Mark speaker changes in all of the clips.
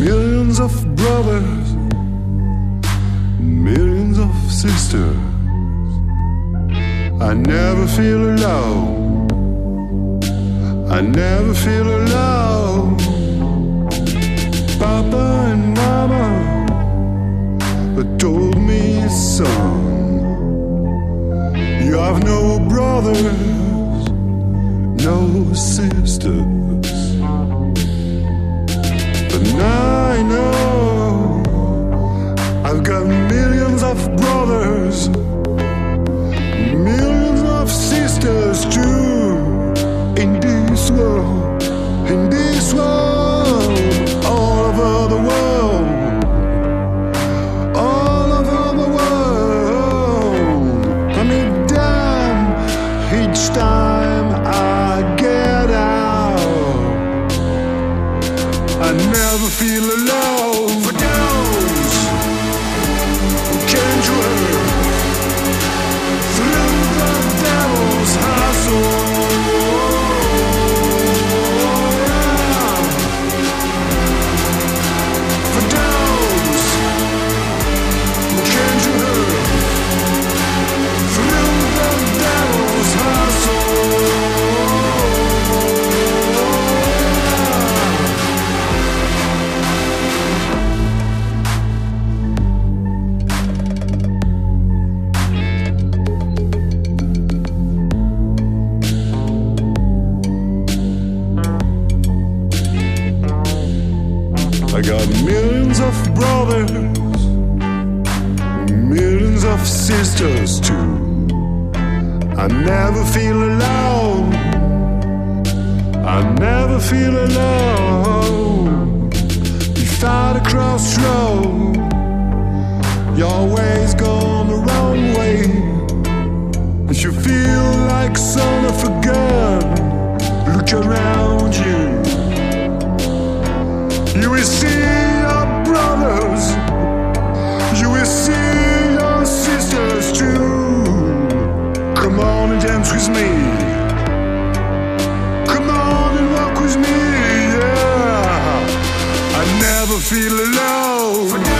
Speaker 1: millions of brothers, millions of sisters. I never feel alone. I never feel alone. Papa and Mama told me, son, you have no brothers, no sisters. I know. I've got millions of brothers, millions of sisters too. In this world, I got millions of brothers, millions of sisters too. I never feel alone. I never feel alone. You find a crossroad. You're always going the wrong way. And you feel like son of a gun. Look around you. You will see your brothers. You will see your sisters too. Come on and dance with me. Come on and walk with me. Yeah. I never feel alone.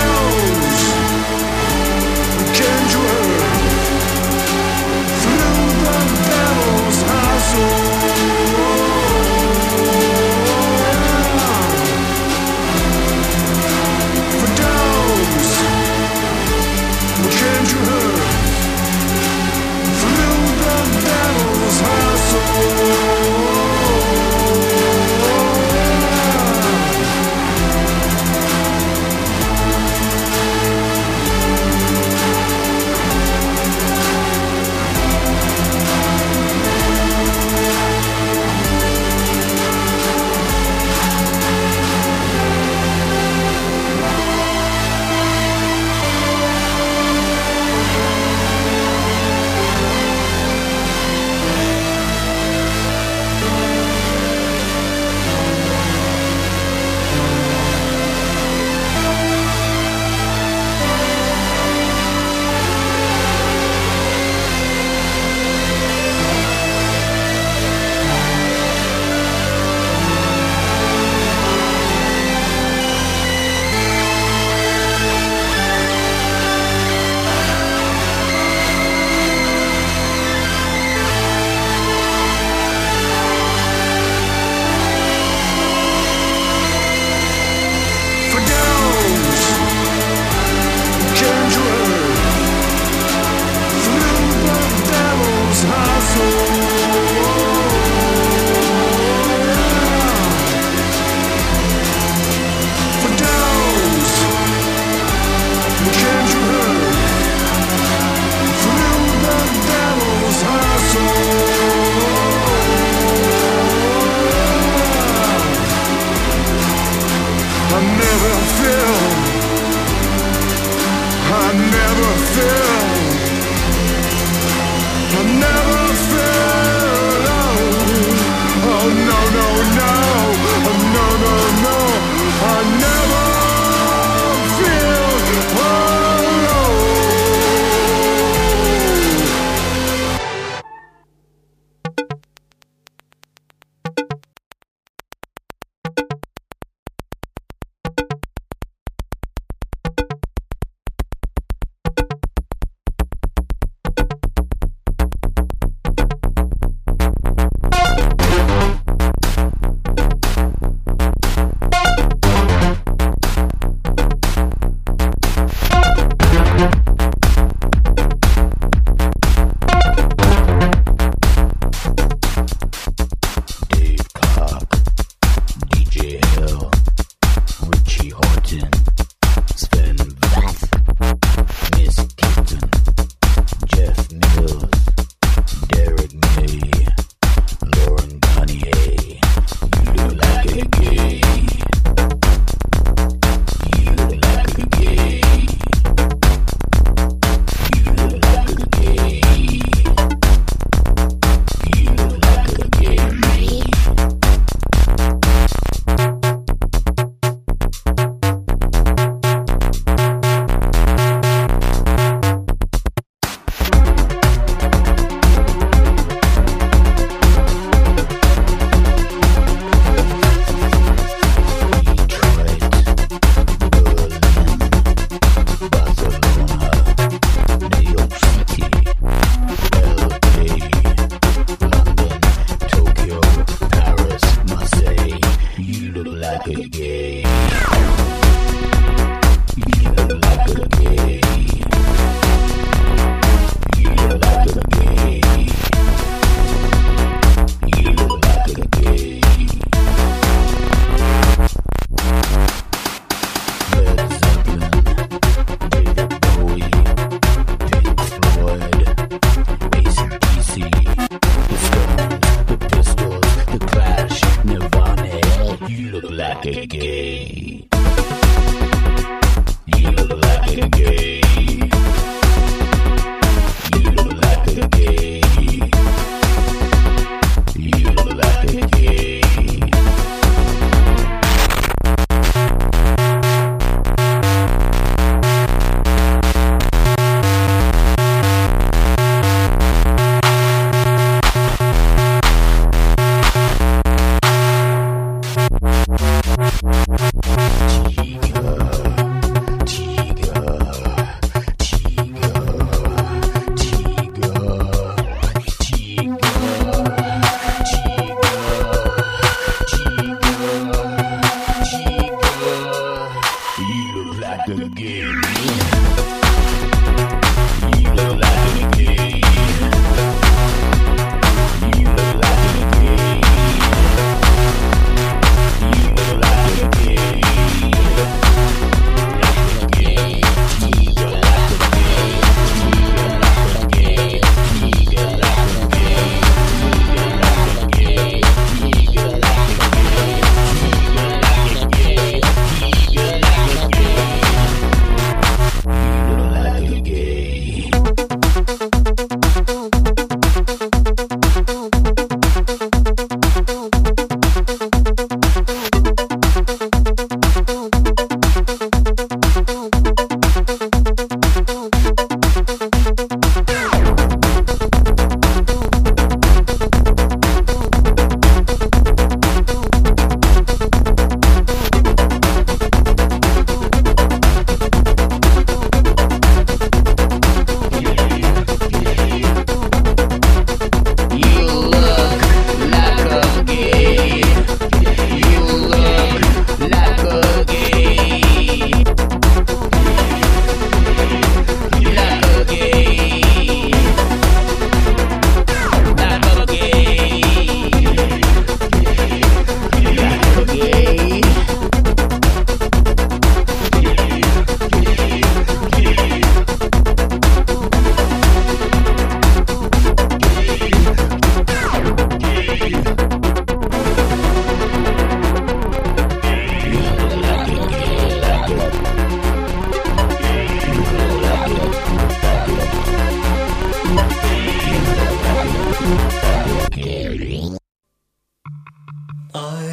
Speaker 2: Together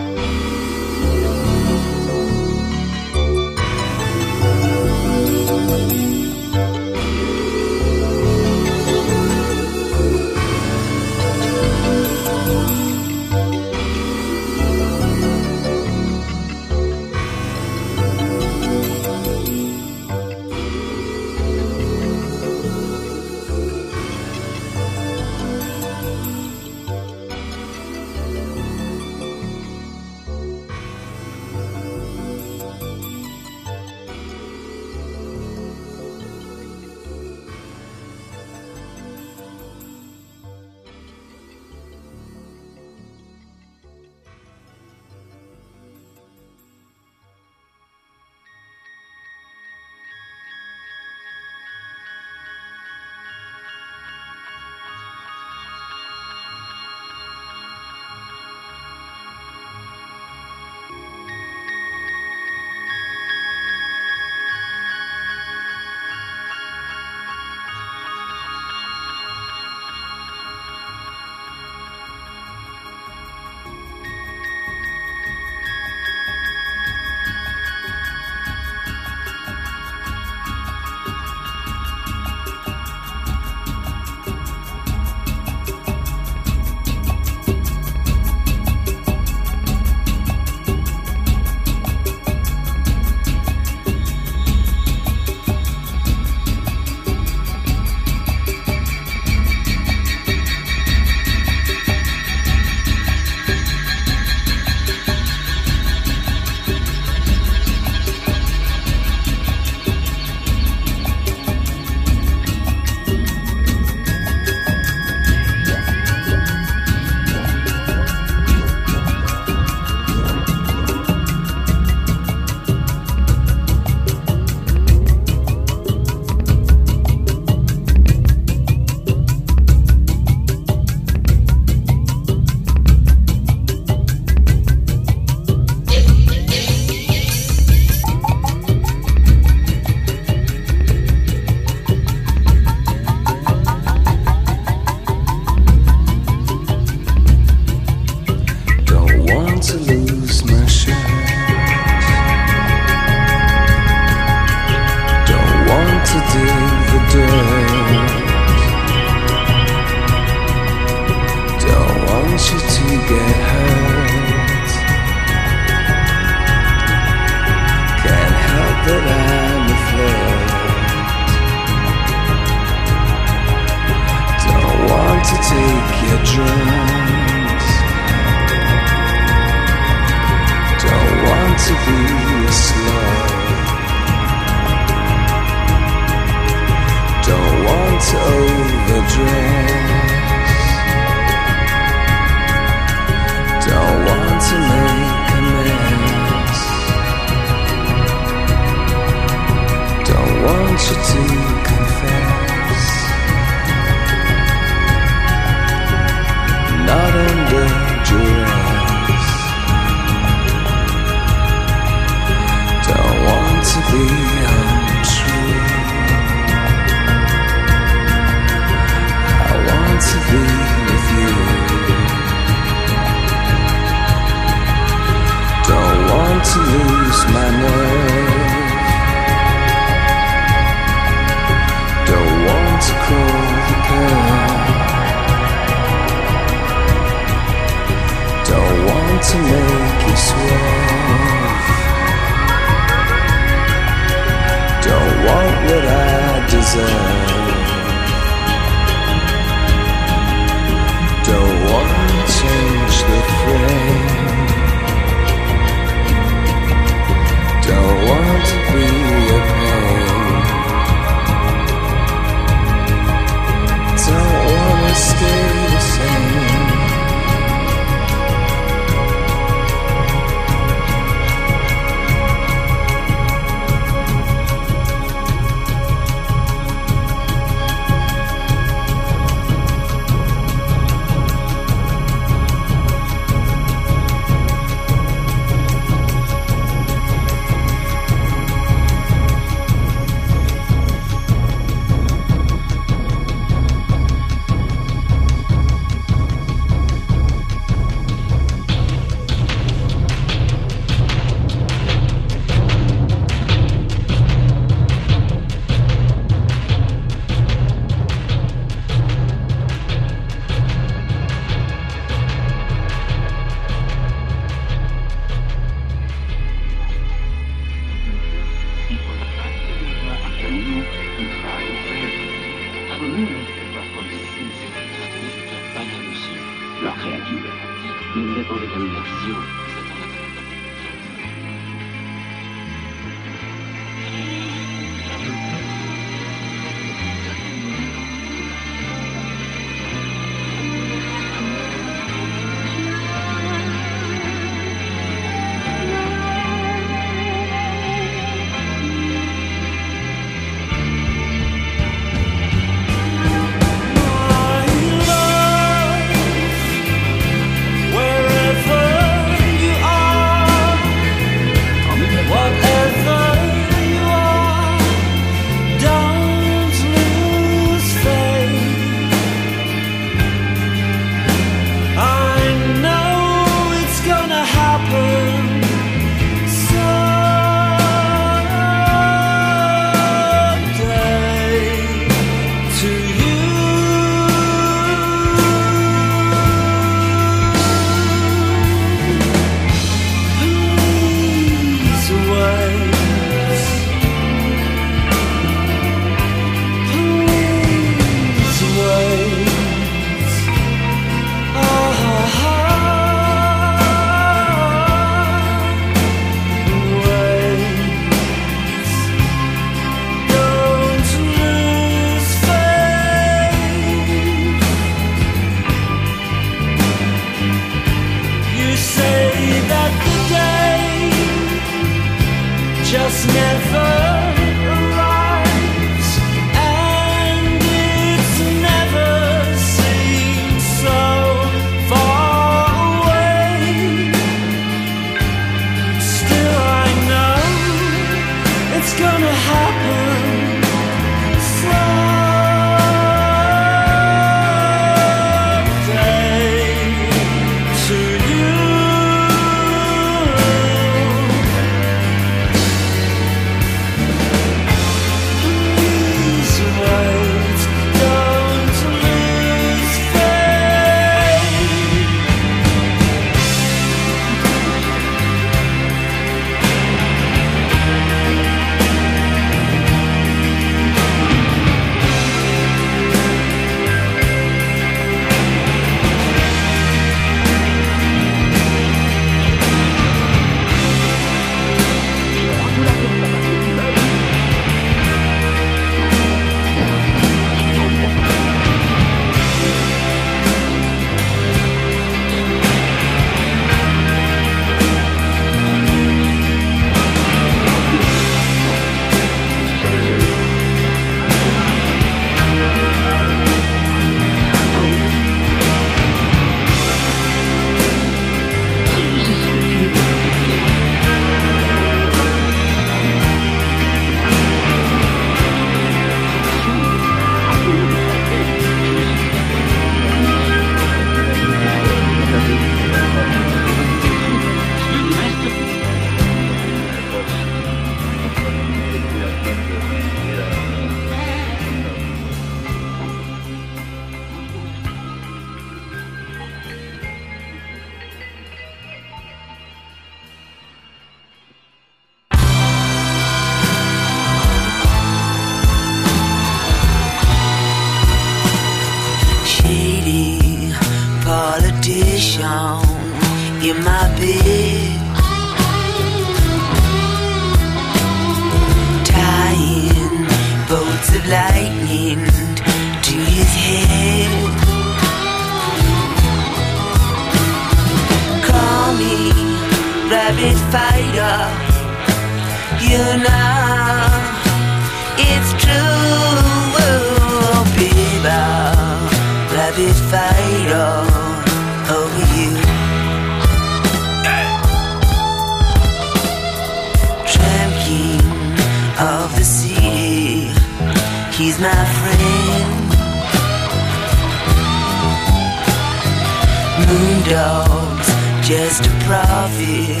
Speaker 2: just
Speaker 3: a prophet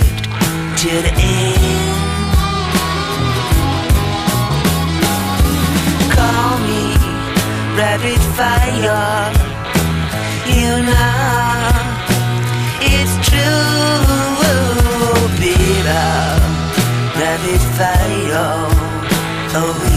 Speaker 3: to the end. Call me rapid fire. You know it's true, bitter rapid fire.
Speaker 4: Oh.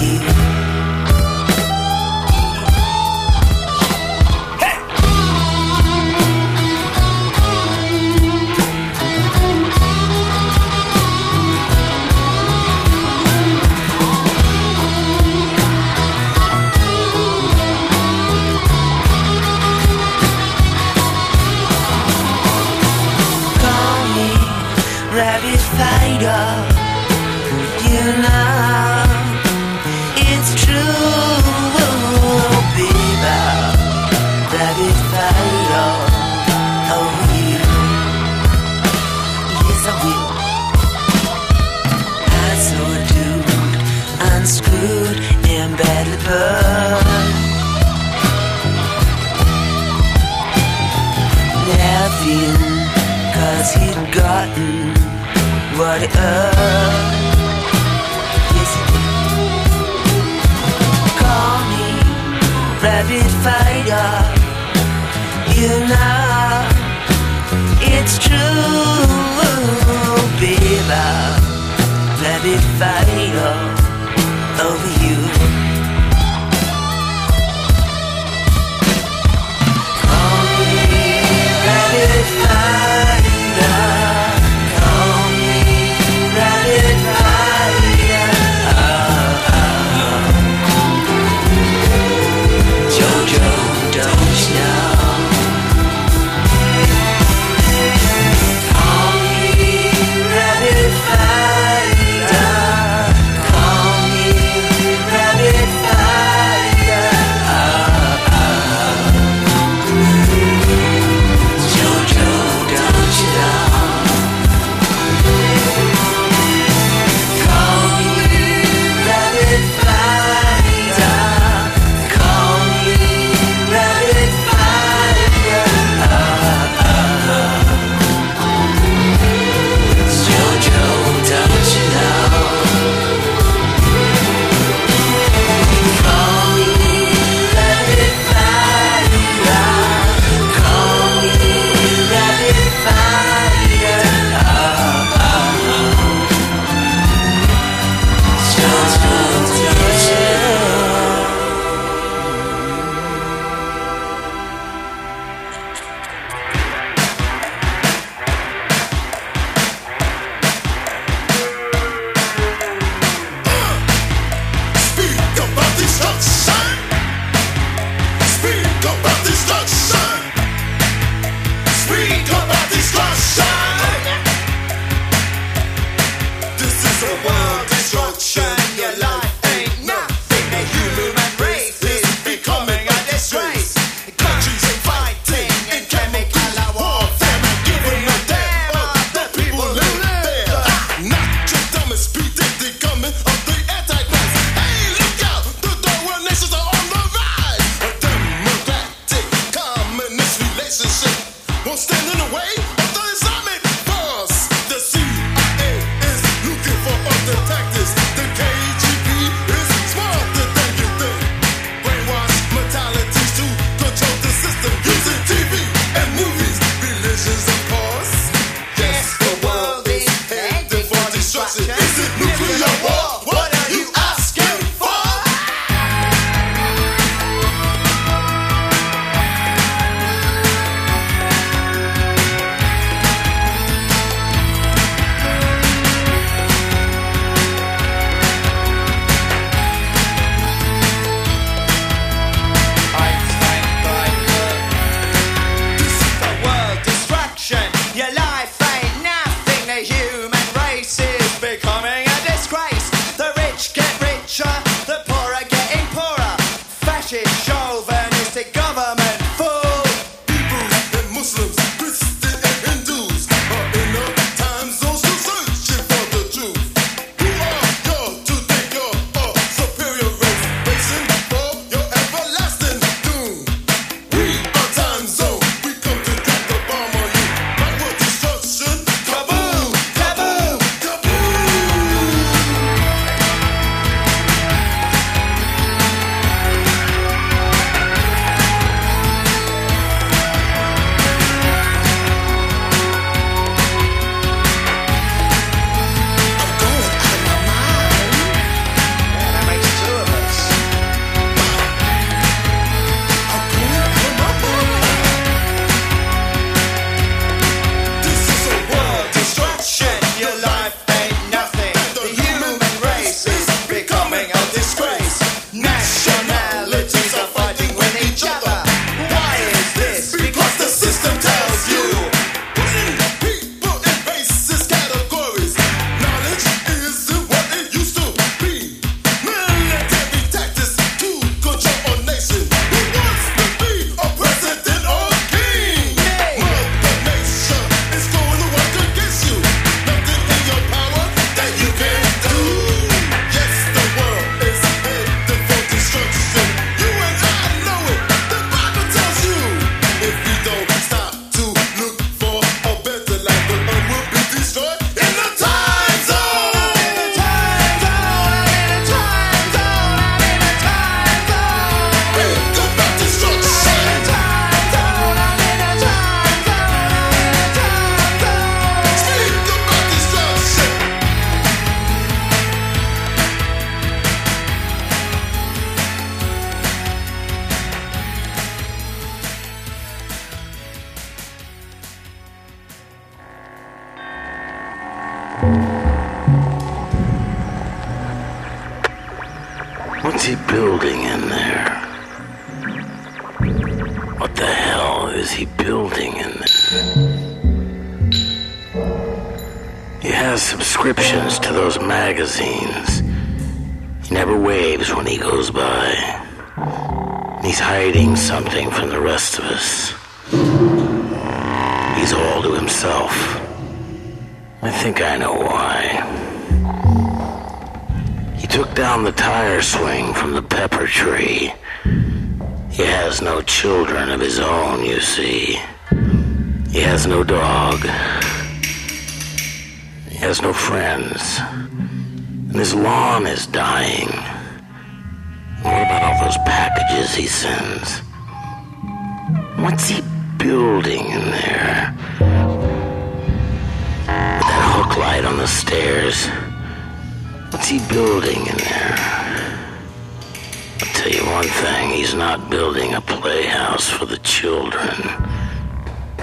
Speaker 4: Children.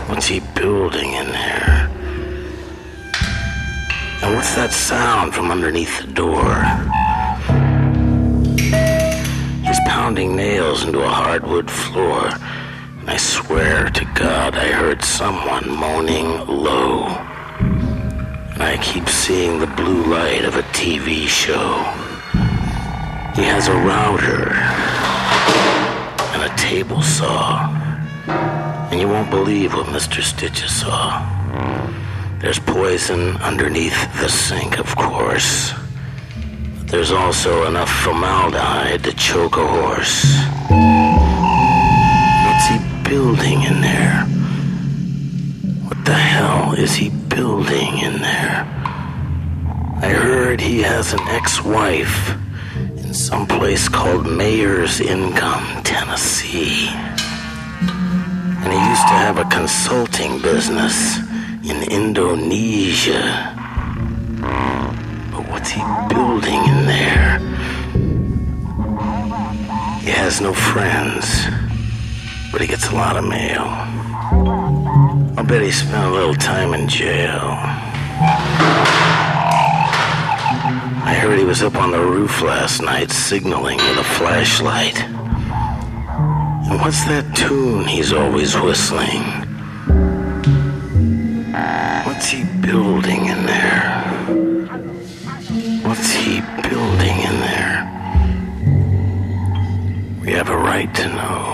Speaker 4: What's he building in there? And what's that sound from underneath the door? He's pounding nails into a hardwood floor. And I swear to God I heard someone moaning low. And I keep seeing the blue light of a TV show. He has a router and a table saw. And you won't believe what Mr. Sticha saw. There's poison underneath the sink, of course. But there's also enough formaldehyde to choke a horse. What's he building in there? What the hell is he building in there? I heard he has an ex-wife in some place called Mayor's Income, Tennessee. And he used to have a consulting business in Indonesia. But what's he building in there? He has no friends, but he gets a lot of mail. I'll bet he spent a little time in jail. I heard he was up on the roof last night signaling with a flashlight. What's that tune he's always whistling? What's he building in there? What's he building in there? We have a right to know.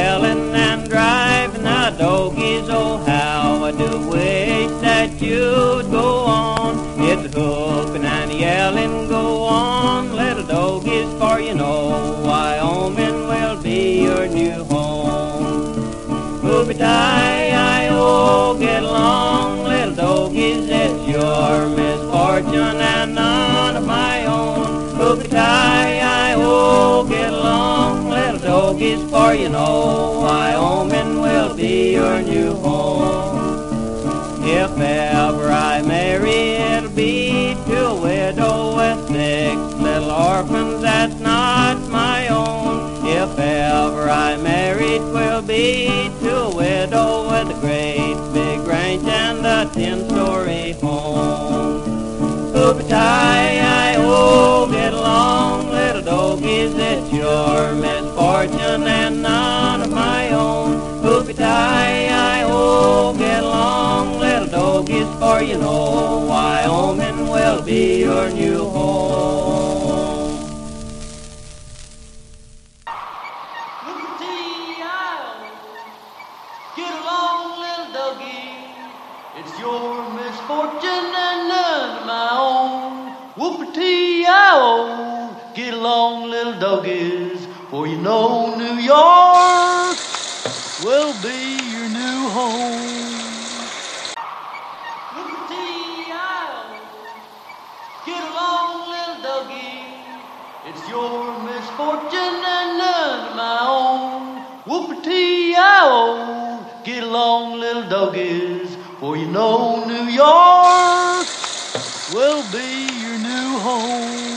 Speaker 5: Whooping for you know Wyoming will be your new home. If ever I marry, it'll be to a widow with six little orphans that's not my own. If ever I marry, it will be to a widow with a great big ranch and a ten-story home. Tie, I oh, get along, little doggies, it's your and none of my own. Hoopy tie, I oh, get along, little doggies, for you know Wyoming will be your new home.
Speaker 2: Get along, little doggy. It's your misfortune and none of my own. Whoopity ow. Get along, little doggies, for you know New York will be your new home. Whoopity-ow. Get along, little doggy. It's your misfortune and none of my own. Whoopity-ow. Get along, little doggies, for you know New York will be your new home.